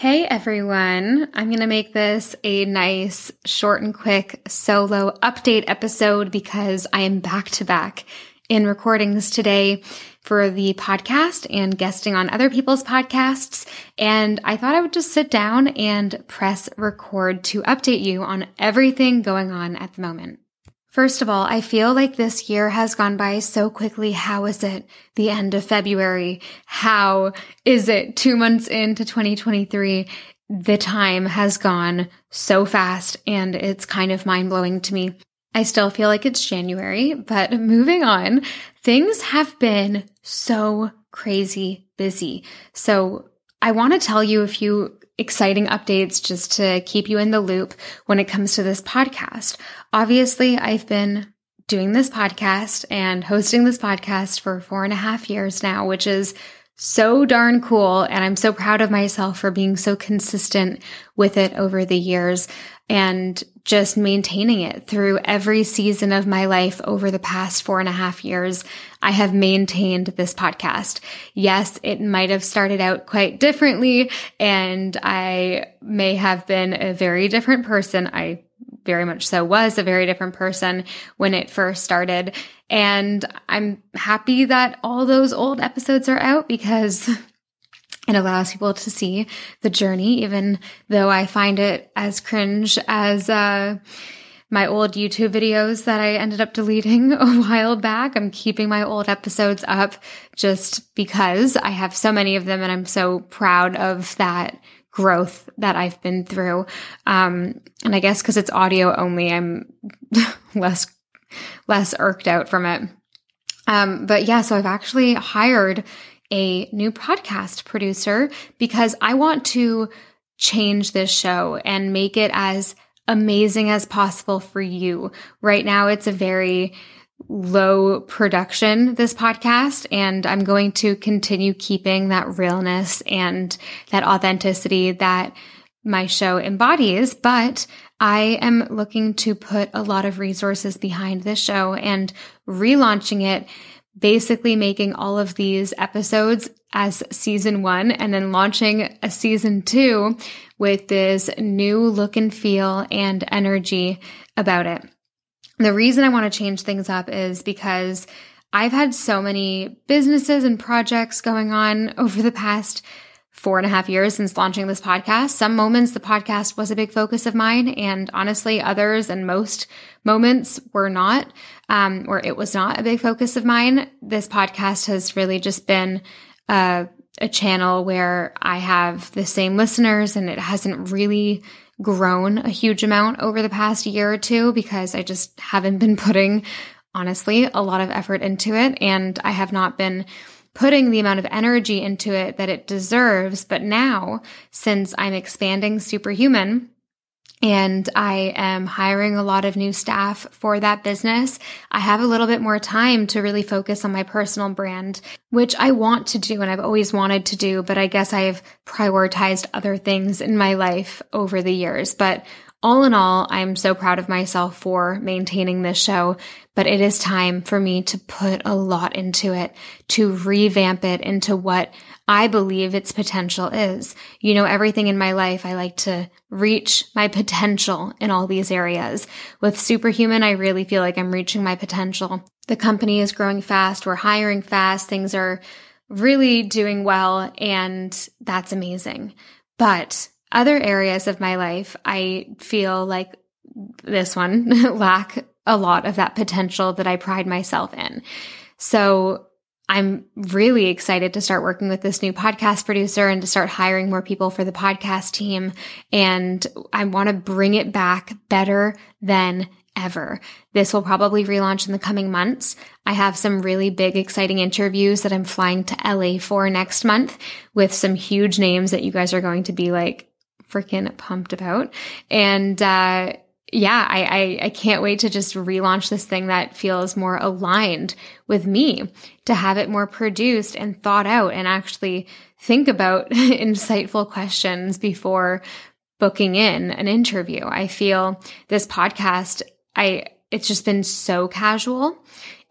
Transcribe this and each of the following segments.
Hey everyone, I'm going to make this a nice, short and quick solo update episode because I am back to back in recordings today for the podcast and guesting on other people's podcasts. And I thought I would just sit down and press record to update you on everything going on at the moment. First of all, I feel like this year has gone by so quickly. How is it the end of February? How is it two months into 2023? The time has gone so fast and it's kind of mind blowing to me. I still feel like it's January, but moving on, things have been so crazy busy. So I want to tell you a few exciting updates just to keep you in the loop when it comes to this podcast. Obviously, I've been doing this podcast and hosting this podcast for four and a half years now, which is so darn cool. And I'm so proud of myself for being so consistent with it over the years and just maintaining it through every season of my life over the past four and a half years. I have maintained this podcast. Yes, it might have started out quite differently and I may have been a very different person. I very much so was a very different person when it first started. And I'm happy that all those old episodes are out because it allows people to see the journey, even though I find it as cringe as, uh, my old YouTube videos that I ended up deleting a while back. I'm keeping my old episodes up just because I have so many of them and I'm so proud of that growth that I've been through. Um, and I guess because it's audio only, I'm less, less irked out from it. Um, but yeah, so I've actually hired a new podcast producer because I want to change this show and make it as amazing as possible for you. Right now, it's a very low production, this podcast, and I'm going to continue keeping that realness and that authenticity that my show embodies, but I am looking to put a lot of resources behind this show and relaunching it basically making all of these episodes as season one and then launching a season two with this new look and feel and energy about it. The reason I want to change things up is because I've had so many businesses and projects going on over the past four and a half years since launching this podcast. Some moments the podcast was a big focus of mine, and honestly, others and most moments were not, um, or it was not a big focus of mine. This podcast has really just been a, a channel where I have the same listeners, and it hasn't really grown a huge amount over the past year or two because I just haven't been putting honestly a lot of effort into it and I have not been putting the amount of energy into it that it deserves. But now, since I'm expanding Superhuman, and I am hiring a lot of new staff for that business. I have a little bit more time to really focus on my personal brand, which I want to do and I've always wanted to do, but I guess I've prioritized other things in my life over the years. But all in all, I'm so proud of myself for maintaining this show, but it is time for me to put a lot into it, to revamp it into what I believe its potential is. You know, everything in my life, I like to reach my potential in all these areas. With Superhuman, I really feel like I'm reaching my potential. The company is growing fast. We're hiring fast. Things are really doing well. And that's amazing. But other areas of my life, I feel like this one lack a lot of that potential that I pride myself in. So I'm really excited to start working with this new podcast producer and to start hiring more people for the podcast team. And I want to bring it back better than ever. This will probably relaunch in the coming months. I have some really big, exciting interviews that I'm flying to LA for next month with some huge names that you guys are going to be like, freaking pumped about. And, uh, yeah, I, I, I can't wait to just relaunch this thing that feels more aligned with me, to have it more produced and thought out and actually think about insightful questions before booking in an interview. I feel this podcast, I, it's just been so casual.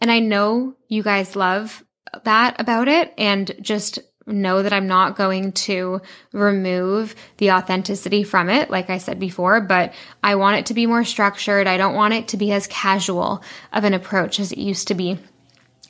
And I know you guys love that about it and just know that I'm not going to remove the authenticity from it, like I said before, but I want it to be more structured. I don't want it to be as casual of an approach as it used to be.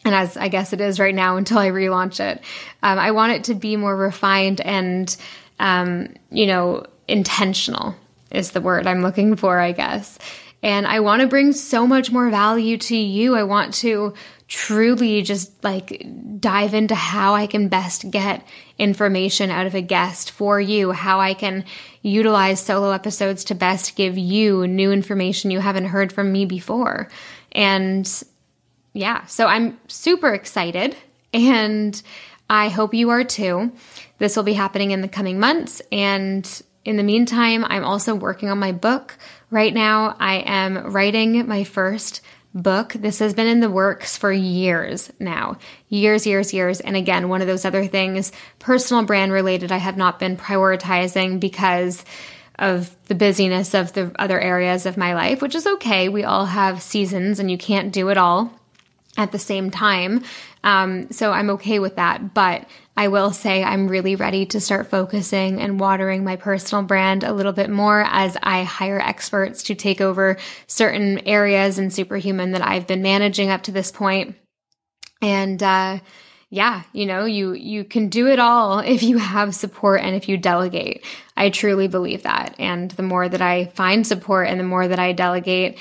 And as I guess it is right now until I relaunch it. Um, I want it to be more refined and, um, you know, intentional is the word I'm looking for, I guess. And I want to bring so much more value to you. I want to truly just like dive into how I can best get information out of a guest for you, how I can utilize solo episodes to best give you new information you haven't heard from me before. And yeah, so I'm super excited and I hope you are too. This will be happening in the coming months. And in the meantime, I'm also working on my book. Right now, I am writing my first book. This has been in the works for years now. Years, years, years. And again, one of those other things, personal brand related, I have not been prioritizing because of the busyness of the other areas of my life, which is okay. We all have seasons and you can't do it all at the same time. Um, so I'm okay with that. But I will say I'm really ready to start focusing and watering my personal brand a little bit more as I hire experts to take over certain areas in Superhuman that I've been managing up to this point. And, uh, yeah, you know, you, you can do it all if you have support and if you delegate. I truly believe that. And the more that I find support and the more that I delegate,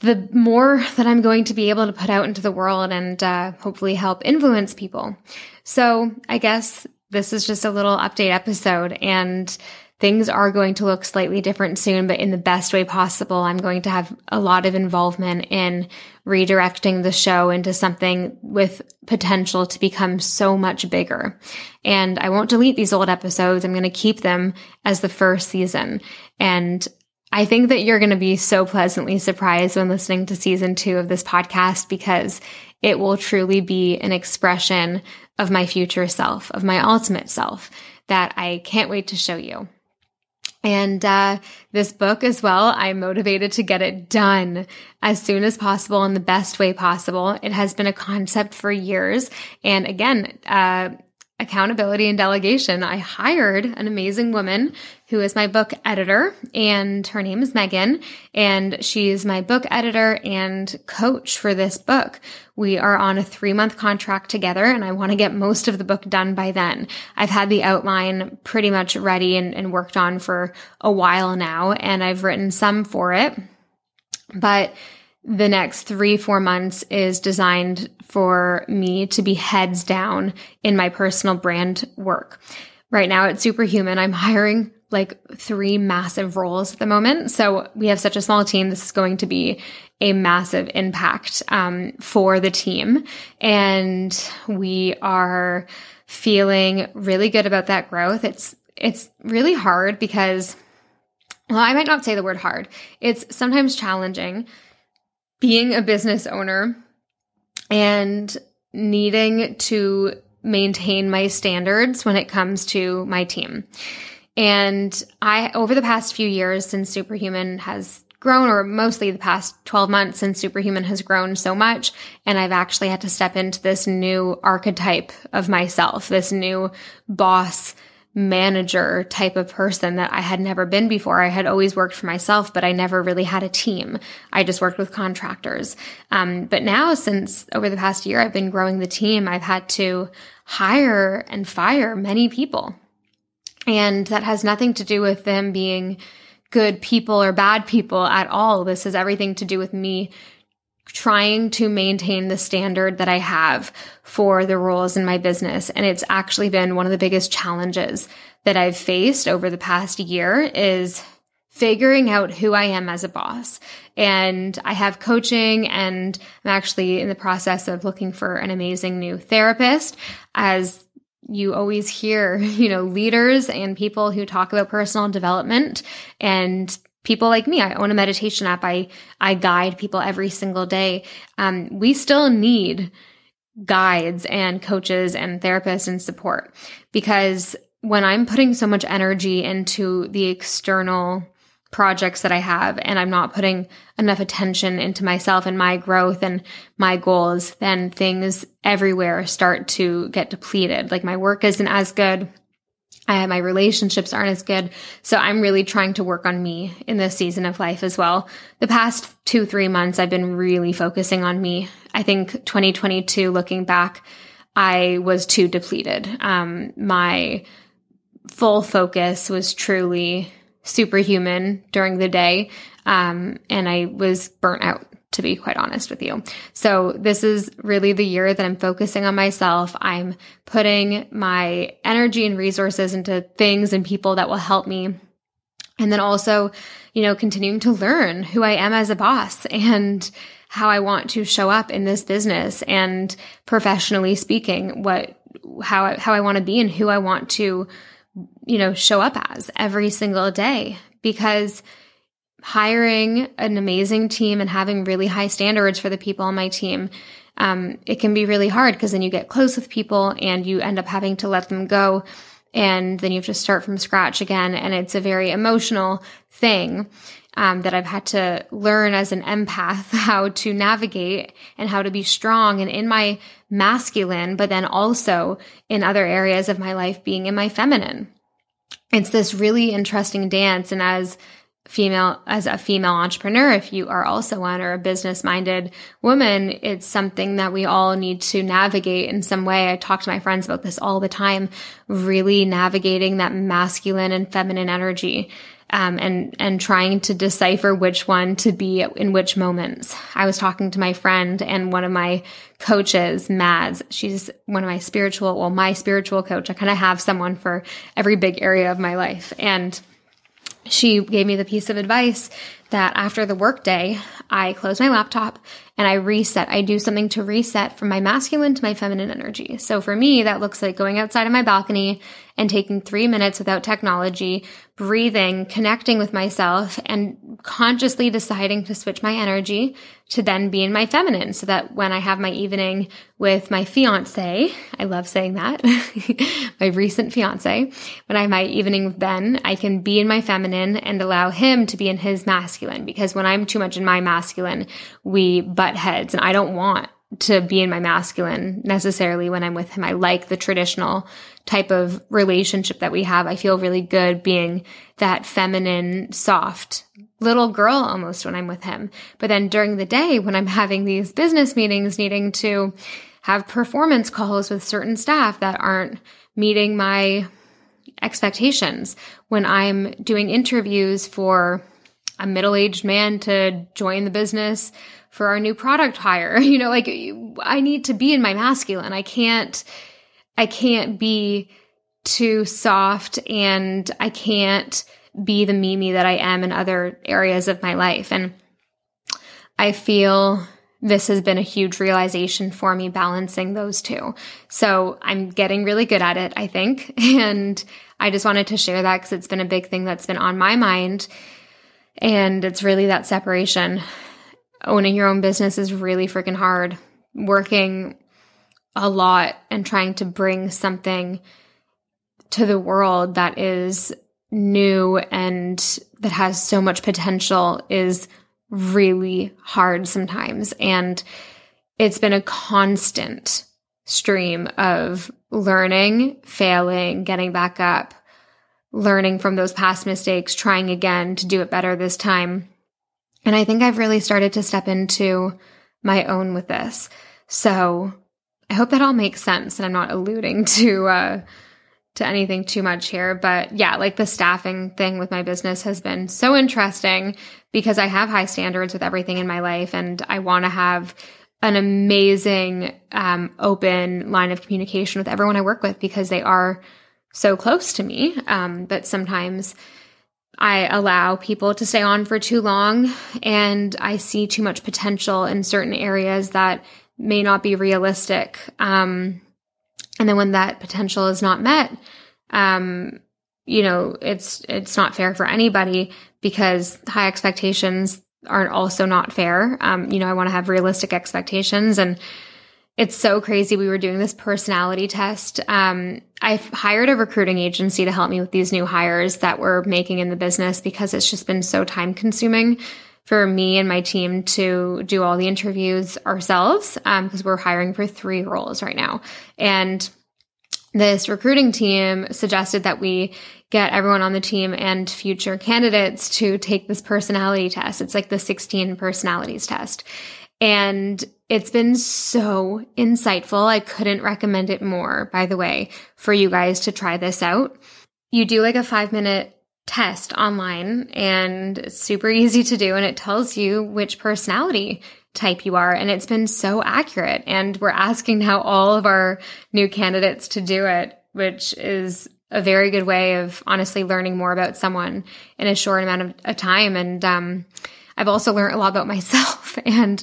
the more that I'm going to be able to put out into the world and uh, hopefully help influence people. So I guess this is just a little update episode and things are going to look slightly different soon, but in the best way possible. I'm going to have a lot of involvement in redirecting the show into something with potential to become so much bigger. And I won't delete these old episodes. I'm going to keep them as the first season. And I think that you're going to be so pleasantly surprised when listening to season two of this podcast because it will truly be an expression of my future self, of my ultimate self that I can't wait to show you. And uh, this book as well, I'm motivated to get it done as soon as possible in the best way possible. It has been a concept for years. And again, uh, accountability and delegation, I hired an amazing woman who is my book editor, and her name is Megan, and she's my book editor and coach for this book. We are on a three month contract together, and I want to get most of the book done by then. I've had the outline pretty much ready and, and worked on for a while now, and I've written some for it. But the next three, four months is designed for me to be heads down in my personal brand work. Right now it's Superhuman, I'm hiring like three massive roles at the moment. So we have such a small team. This is going to be a massive impact um, for the team. And we are feeling really good about that growth. It's, it's really hard because, well, I might not say the word hard. It's sometimes challenging being a business owner and needing to maintain my standards when it comes to my team. And I, over the past few years since Superhuman has grown, or mostly the past 12 months since Superhuman has grown so much, and I've actually had to step into this new archetype of myself, this new boss manager type of person that I had never been before. I had always worked for myself, but I never really had a team. I just worked with contractors. Um, but now, since over the past year, I've been growing the team, I've had to hire and fire many people. And that has nothing to do with them being good people or bad people at all. This has everything to do with me trying to maintain the standard that I have for the roles in my business. And it's actually been one of the biggest challenges that I've faced over the past year is figuring out who I am as a boss. And I have coaching and I'm actually in the process of looking for an amazing new therapist as you always hear, you know, leaders and people who talk about personal development and people like me. I own a meditation app. I, I guide people every single day. Um, we still need guides and coaches and therapists and support because when I'm putting so much energy into the external projects that I have and I'm not putting enough attention into myself and my growth and my goals, then things everywhere start to get depleted. Like my work isn't as good. I, my relationships aren't as good. So I'm really trying to work on me in this season of life as well. The past two, three months, I've been really focusing on me. I think 2022, looking back, I was too depleted. Um, my full focus was truly superhuman during the day. Um, and I was burnt out, to be quite honest with you. So this is really the year that I'm focusing on myself. I'm putting my energy and resources into things and people that will help me. And then also, you know, continuing to learn who I am as a boss and how I want to show up in this business and professionally speaking, what, how, I, how I want to be and who I want to you know, show up as every single day because hiring an amazing team and having really high standards for the people on my team, um, it can be really hard because then you get close with people and you end up having to let them go. And then you have to start from scratch again. And it's a very emotional thing. Um, that I've had to learn as an empath how to navigate and how to be strong and in my masculine, but then also in other areas of my life being in my feminine it's this really interesting dance. And as female, as a female entrepreneur, if you are also one or a business minded woman, it's something that we all need to navigate in some way. I talk to my friends about this all the time, really navigating that masculine and feminine energy um, and and trying to decipher which one to be in which moments. I was talking to my friend and one of my coaches, Mads. She's one of my spiritual, well, my spiritual coach. I kind of have someone for every big area of my life, and she gave me the piece of advice that after the workday, I close my laptop and I reset. I do something to reset from my masculine to my feminine energy. So for me, that looks like going outside on my balcony and taking three minutes without technology, breathing, connecting with myself, and consciously deciding to switch my energy to then be in my feminine so that when I have my evening with my fiance, I love saying that, my recent fiance, when I have my evening with Ben, I can be in my feminine and allow him to be in his masculine because when I'm too much in my masculine, we butt heads and I don't want to be in my masculine necessarily when I'm with him. I like the traditional type of relationship that we have. I feel really good being that feminine, soft little girl almost when I'm with him. But then during the day, when I'm having these business meetings, needing to have performance calls with certain staff that aren't meeting my expectations, when I'm doing interviews for a middle aged man to join the business for our new product hire. You know, like I need to be in my masculine. I can't, I can't be too soft and I can't be the Mimi that I am in other areas of my life. And I feel this has been a huge realization for me balancing those two. So I'm getting really good at it, I think. And I just wanted to share that because it's been a big thing that's been on my mind. And it's really that separation owning your own business is really freaking hard. Working a lot and trying to bring something to the world that is new and that has so much potential is really hard sometimes. And it's been a constant stream of learning, failing, getting back up, learning from those past mistakes, trying again to do it better this time. And I think I've really started to step into my own with this. So I hope that all makes sense and I'm not alluding to, uh, to anything too much here. But yeah, like the staffing thing with my business has been so interesting because I have high standards with everything in my life and I want to have an amazing, um, open line of communication with everyone I work with because they are so close to me. Um, but sometimes I allow people to stay on for too long and I see too much potential in certain areas that may not be realistic. Um, And then when that potential is not met, um, you know, it's, it's not fair for anybody because high expectations are also not fair. Um, you know, I want to have realistic expectations and it's so crazy. We were doing this personality test. Um, I hired a recruiting agency to help me with these new hires that we're making in the business because it's just been so time consuming for me and my team to do all the interviews ourselves because um, we're hiring for three roles right now. And this recruiting team suggested that we get everyone on the team and future candidates to take this personality test. It's like the 16 personalities test. And it's been so insightful. I couldn't recommend it more, by the way, for you guys to try this out. You do like a five minute test online and it's super easy to do and it tells you which personality type you are. And it's been so accurate. And we're asking now all of our new candidates to do it, which is a very good way of honestly learning more about someone in a short amount of, time. And, um, I've also learned a lot about myself and,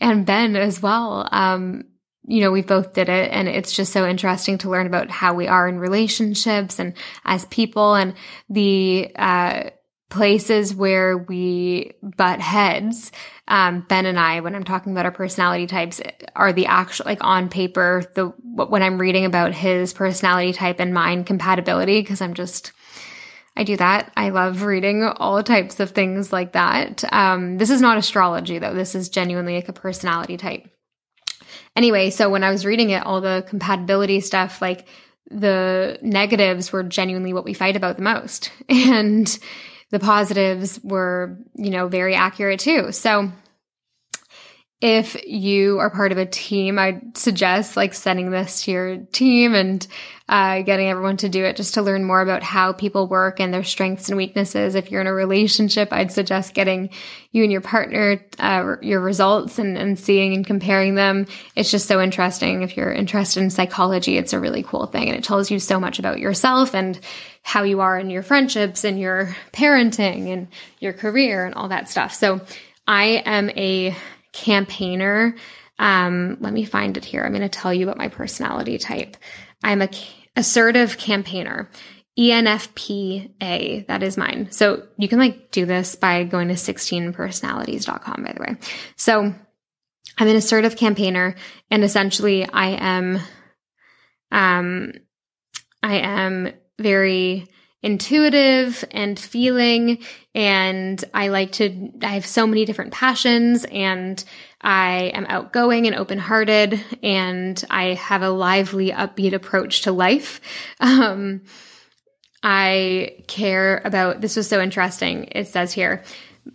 and Ben as well. Um, you know, we both did it and it's just so interesting to learn about how we are in relationships and as people and the, uh, places where we butt heads. Um, ben and I, when I'm talking about our personality types, are the actual, like on paper, the, when I'm reading about his personality type and mine compatibility, because I'm just, I do that. I love reading all types of things like that. Um, this is not astrology though. This is genuinely like a personality type. Anyway, so when I was reading it, all the compatibility stuff, like the negatives were genuinely what we fight about the most. And the positives were, you know, very accurate too. So if you are part of a team, I'd suggest like sending this to your team and uh, getting everyone to do it just to learn more about how people work and their strengths and weaknesses. If you're in a relationship, I'd suggest getting you and your partner uh, your results and, and seeing and comparing them. It's just so interesting. If you're interested in psychology, it's a really cool thing and it tells you so much about yourself and how you are in your friendships and your parenting and your career and all that stuff. So I am a campaigner. Um, let me find it here. I'm going to tell you about my personality type. I'm a assertive campaigner. ENFPA, that is mine. So you can like do this by going to 16personalities.com, by the way. So I'm an assertive campaigner and essentially I am, um, I am very intuitive and feeling and I like to I have so many different passions and I am outgoing and open-hearted and I have a lively upbeat approach to life. Um, I care about this was so interesting. It says here,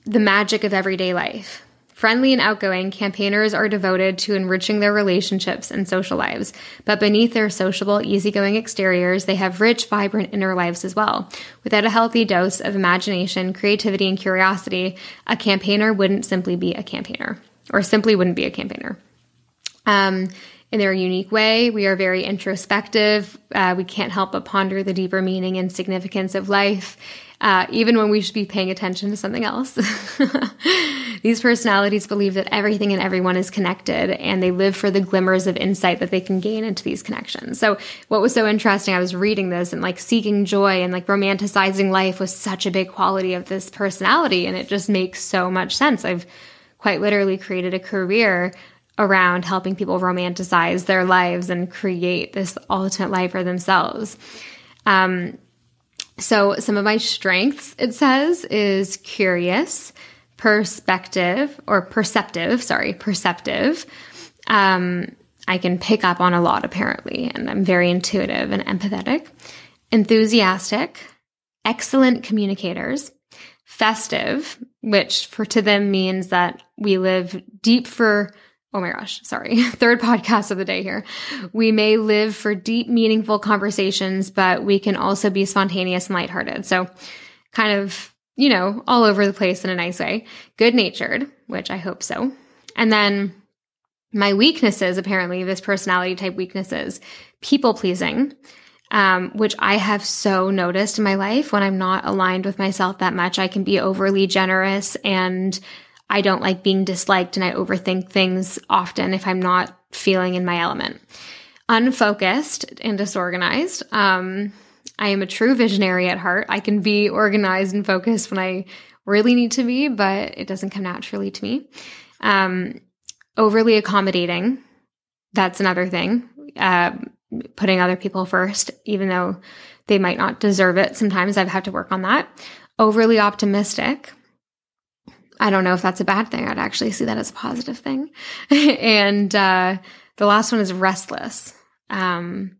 the magic of everyday life. Friendly and outgoing, campaigners are devoted to enriching their relationships and social lives. But beneath their sociable, easygoing exteriors, they have rich, vibrant inner lives as well. Without a healthy dose of imagination, creativity, and curiosity, a campaigner wouldn't simply be a campaigner, or simply wouldn't be a campaigner. Um, in their unique way. We are very introspective. Uh, we can't help but ponder the deeper meaning and significance of life uh, even when we should be paying attention to something else. These personalities believe that everything and everyone is connected and they live for the glimmers of insight that they can gain into these connections. So what was so interesting, I was reading this and like seeking joy and like romanticizing life was such a big quality of this personality. And it just makes so much sense. I've quite literally created a career around helping people romanticize their lives and create this ultimate life for themselves. Um, so, some of my strengths, it says, is curious, perspective, or perceptive, sorry, perceptive. Um, I can pick up on a lot apparently, and I'm very intuitive and empathetic, enthusiastic, excellent communicators, festive, which for to them means that we live deep for Oh my gosh, sorry. Third podcast of the day here. We may live for deep, meaningful conversations, but we can also be spontaneous and lighthearted. So kind of, you know, all over the place in a nice way. Good natured, which I hope so. And then my weaknesses, apparently, this personality type weaknesses, people pleasing, um, which I have so noticed in my life when I'm not aligned with myself that much. I can be overly generous and I don't like being disliked and I overthink things often if I'm not feeling in my element. unfocused and disorganized. Um, I am a true visionary at heart. I can be organized and focused when I really need to be, but it doesn't come naturally to me. Um, overly accommodating. That's another thing. Uh, putting other people first, even though they might not deserve it. Sometimes I've had to work on that. Overly optimistic. I don't know if that's a bad thing. I'd actually see that as a positive thing. and uh, the last one is restless. Um,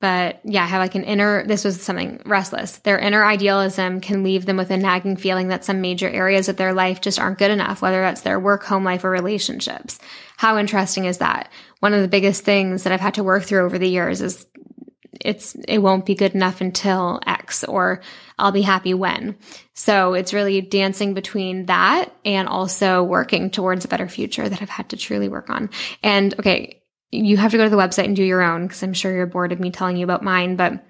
but yeah, I have like an inner, this was something restless. Their inner idealism can leave them with a nagging feeling that some major areas of their life just aren't good enough, whether that's their work, home life, or relationships. How interesting is that? One of the biggest things that I've had to work through over the years is it's, it won't be good enough until X or I'll be happy when. So it's really dancing between that and also working towards a better future that I've had to truly work on. And okay, you have to go to the website and do your own because I'm sure you're bored of me telling you about mine. But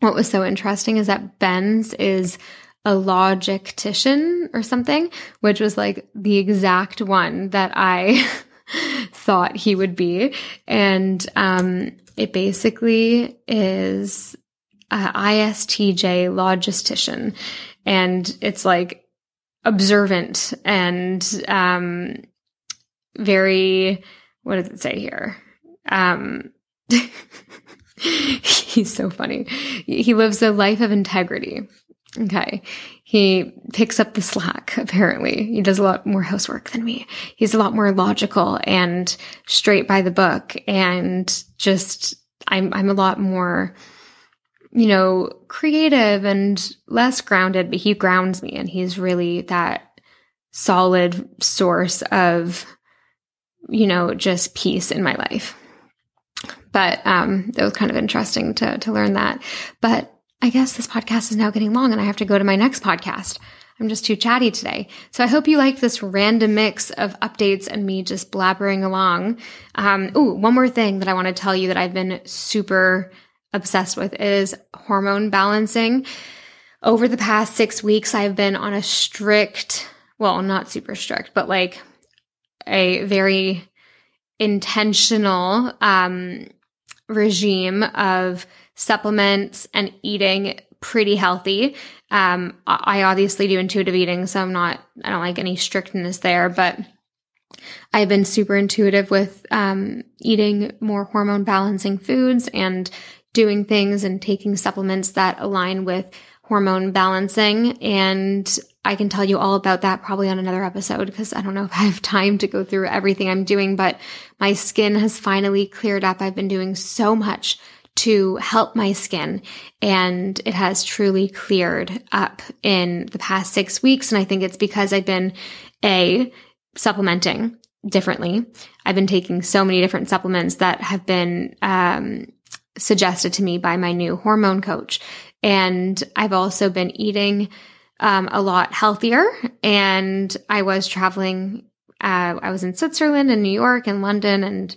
what was so interesting is that Ben's is a logictician or something, which was like the exact one that I thought he would be. And um, it basically is a ISTJ logistician. And it's like observant and um, very, what does it say here? Um, he's so funny. He lives a life of integrity. Okay. He picks up the slack, apparently. He does a lot more housework than me. He's a lot more logical and straight by the book and just, I'm, I'm a lot more, you know, creative and less grounded, but he grounds me and he's really that solid source of, you know, just peace in my life. But um, it was kind of interesting to to learn that. But I guess this podcast is now getting long, and I have to go to my next podcast. I'm just too chatty today. So I hope you liked this random mix of updates and me just blabbering along. Um, ooh, one more thing that I want to tell you that I've been super obsessed with is hormone balancing. Over the past six weeks, I've been on a strict, well, not super strict, but like a very intentional um, regime of supplements and eating pretty healthy. Um, I obviously do intuitive eating, so I'm not, I don't like any strictness there, but I've been super intuitive with um, eating more hormone balancing foods and doing things and taking supplements that align with hormone balancing. And I can tell you all about that probably on another episode because I don't know if I have time to go through everything I'm doing, but my skin has finally cleared up. I've been doing so much to help my skin and it has truly cleared up in the past six weeks. And I think it's because I've been a supplementing differently. I've been taking so many different supplements that have been, um, suggested to me by my new hormone coach. And I've also been eating um, a lot healthier. And I was traveling. Uh, I was in Switzerland and New York and London and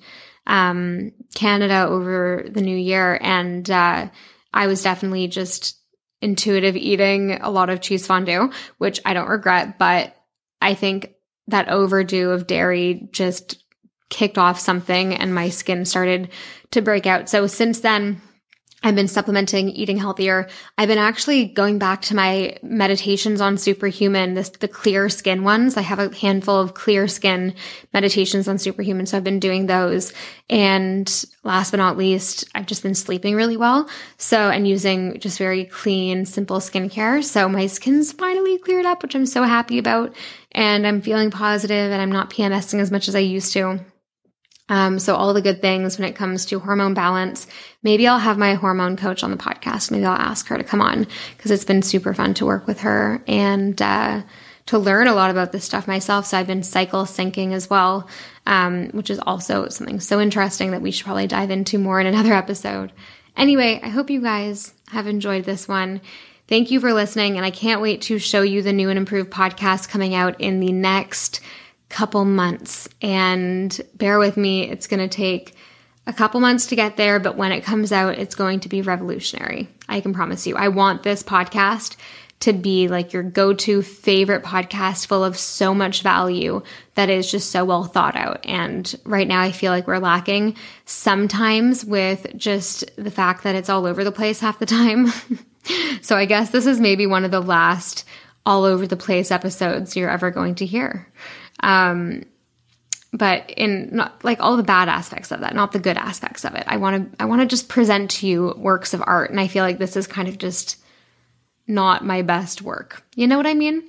um, Canada over the new year, and uh, I was definitely just intuitive eating a lot of cheese fondue, which I don't regret. But I think that overdue of dairy just kicked off something, and my skin started to break out. So since then. I've been supplementing, eating healthier. I've been actually going back to my meditations on superhuman, this, the clear skin ones. I have a handful of clear skin meditations on superhuman. So I've been doing those. And last but not least, I've just been sleeping really well. So, and using just very clean, simple skincare. So my skin's finally cleared up, which I'm so happy about. And I'm feeling positive and I'm not PMSing as much as I used to. Um, so all the good things when it comes to hormone balance. Maybe I'll have my hormone coach on the podcast. Maybe I'll ask her to come on because it's been super fun to work with her and uh, to learn a lot about this stuff myself. So I've been cycle syncing as well, um, which is also something so interesting that we should probably dive into more in another episode. Anyway, I hope you guys have enjoyed this one. Thank you for listening, and I can't wait to show you the new and improved podcast coming out in the next couple months. And bear with me, it's going to take a couple months to get there, but when it comes out, it's going to be revolutionary. I can promise you. I want this podcast to be like your go to favorite podcast full of so much value that is just so well thought out. And right now, I feel like we're lacking sometimes with just the fact that it's all over the place half the time. so I guess this is maybe one of the last all over the place episodes you're ever going to hear. Um, but in not like all the bad aspects of that, not the good aspects of it. I want to I want to just present to you works of art and I feel like this is kind of just not my best work. You know what I mean?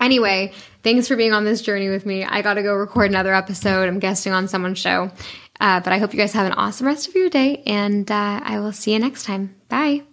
Anyway, thanks for being on this journey with me. I got to go record another episode. I'm guesting on someone's show. Uh, but I hope you guys have an awesome rest of your day, and uh, I will see you next time. Bye.